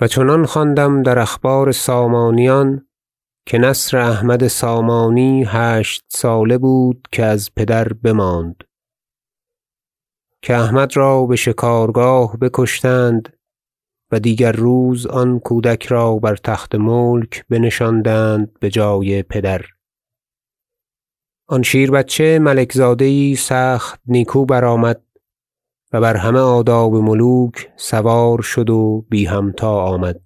و چنان خواندم در اخبار سامانیان که نصر احمد سامانی هشت ساله بود که از پدر بماند. که احمد را بشکارگاه بکشتند و دیگر روز آن کودک را بر تخت ملک بنشاندند بجای پدر. آن شیربچه ملک زاده یی سخت نیکو برآمد و بر همه آداب ملوک سوار شد و بی همتا آمد.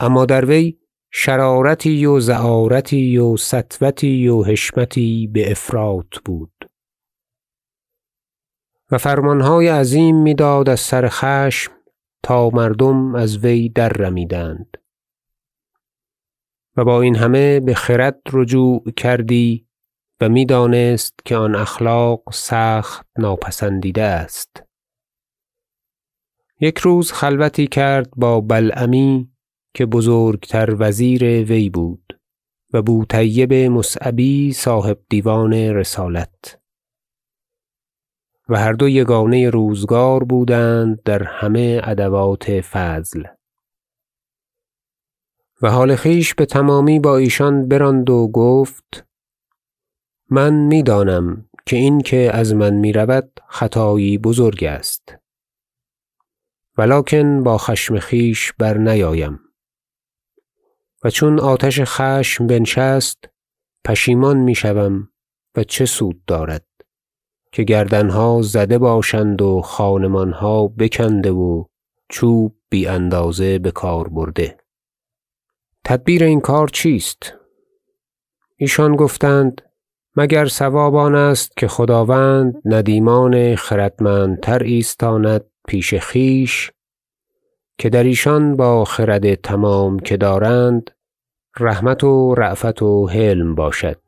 اما در وی شرارتی و زعارتی و سطوتی و حشمتی بافراط بود. و فرمانهای عظیم می‌داد از سر خشم تا مردم از وی دررمیدند و با این همه بخرد رجوع کردی و می‌دانست که آن اخلاق سخت ناپسندیده است. یک روز خلوتی کرد با بلعمی که بزرگتر وزیر وی بود و بوطیب مصعبی صاحب دیوان رسالت. و هر دو یگانه روزگار بودند در همه ادوات فضل. و حال خویش بتمامی با ایشان براند و گفت من می‌دانم که این که از من می‌رود خطایی بزرگ است. و لکن با خشم خویش برنیایم و چون آتش خشم بنشست پشیمان می‌شوم و چه سود دارد که گردنها زده باشند و خانمانها بکنده و چوب بی اندازه بکار برده. تدبیر این کار چیست؟ ایشان گفتند مگر صواب آن است که خداوند ندیمان خردمندتر ایستاند پیش خویش که در ایشان با خرد تمام که دارند رحمت و رأفت و حلم باشد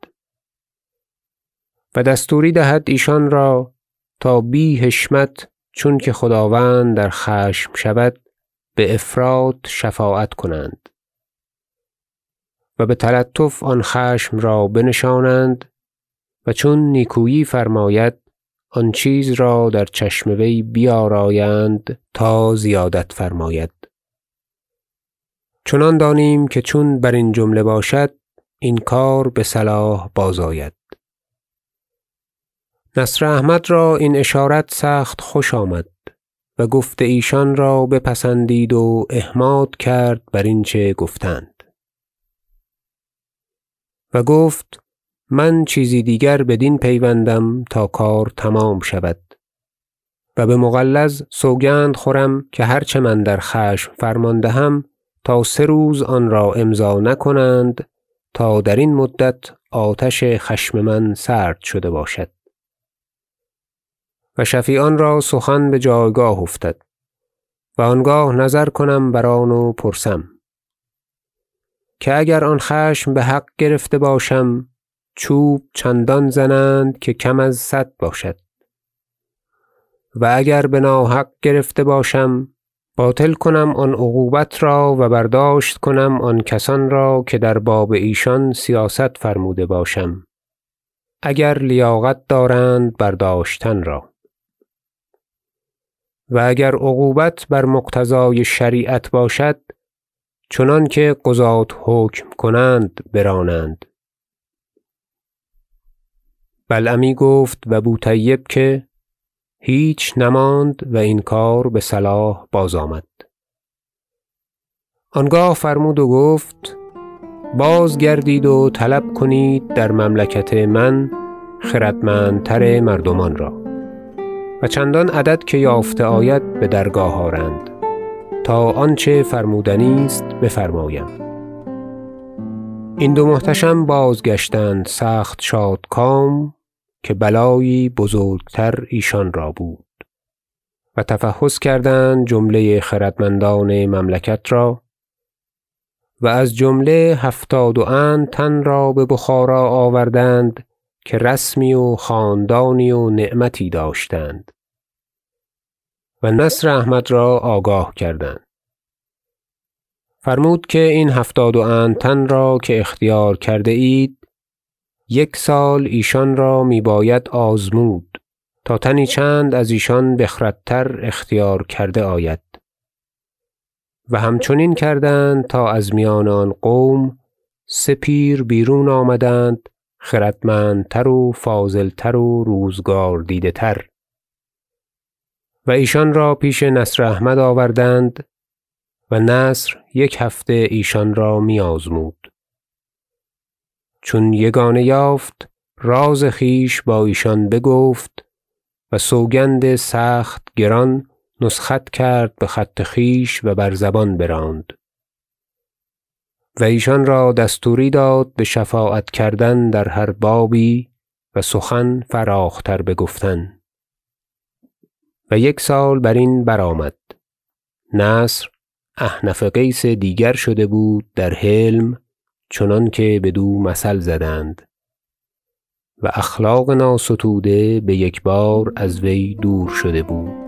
و دستوری دهد ایشان را تا بی حشمت چونکه خداوند در خشم شود بافراط شفاعت کنند و بتلطف آن خشم را بنشانند چون نیکویی فرماید آن چیز را در چشم وی بیارایند تا زیادت فرماید. چنان دانیم که چون برین جمله باشد این کار بصلاح بازآید. نصر احمد را این اشارت سخت خوش آمد و گفت ایشان را بپسندید و احماد کرد برین چه گفتند. و گفت من چیزی دیگر بدین پیوندم تا کار تمام شود. و بمغلظ سوگند خورم که هر چه من در خشم فرمان دهم تا سه روز آن را امضا نکنند تا درین مدت آتش خشم من سرد شده باشد. و شفیعان را سخن بجایگاه افتد و آنگاه نظر کنم بر آن و پرسم که اگر آن خشم بحق گرفته باشم چوب چندان زنند که کم از صد باشد. و اگر بناحق گرفته باشم باطل کنم آن عقوبت را و برداشت کنم آن کسان را که در باب ایشان سیاست فرموده باشم. اگر لیاقت دارند برداشتن را. و اگر عقوبت بر مقتضای شریعت باشد چنانکه قضاة حکم کنند برانند. بلعمی گفت و بوطیب که هیچ نماند و این کار بصلاح بازآمد آنگاه فرمود و گفت بازگردید و طلب کنید در مملکت من خردمندتر مردمان را و چندان عدد که یافته آید بدرگاه آرند تا آنچه فرمودنی است بفرمایم. این دو محتشم بازگشتند سخت شادکام که بلایی بزرگتر ایشان را بود. و تفحص کردند جمله خردمندان مملکت را و از جمله هفتاد و اند تن را ببخارا آوردند که رسمی و خاندانی و نعمتی داشتند و نصر احمد را آگاه کردند. فرمود که این هفتاد و اند تن را که اختیار کرده اید یک سال ایشان را میباید آزمود تا تنی چند از ایشان بخردتر اختیار کرده آید. و همچنین کردند تا از میان آن قوم سه پیر بیرون آمدند خردمندتر و فاضلتر و روزگار دیده تر. و ایشان را پیش نصر احمد آوردند و نصر یک هفته ایشان را می آزمود چون یگانه یافت راز خویش با ایشان بگفت و سوگند سخت گران نسخت کرد بخط خویش و بر زبان براند. و ایشان را دستوری داد بشفاعت کردن در هر بابی و سخن فراخ تر بگفتن. و یک سال برین برآمد. نصر احنف قیس دیگر شده بود در حلم چنانکه بدو مثل زدند. و اخلاق ناستوده بیکبار از وی دور شده بود.